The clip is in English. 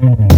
Mm-hmm.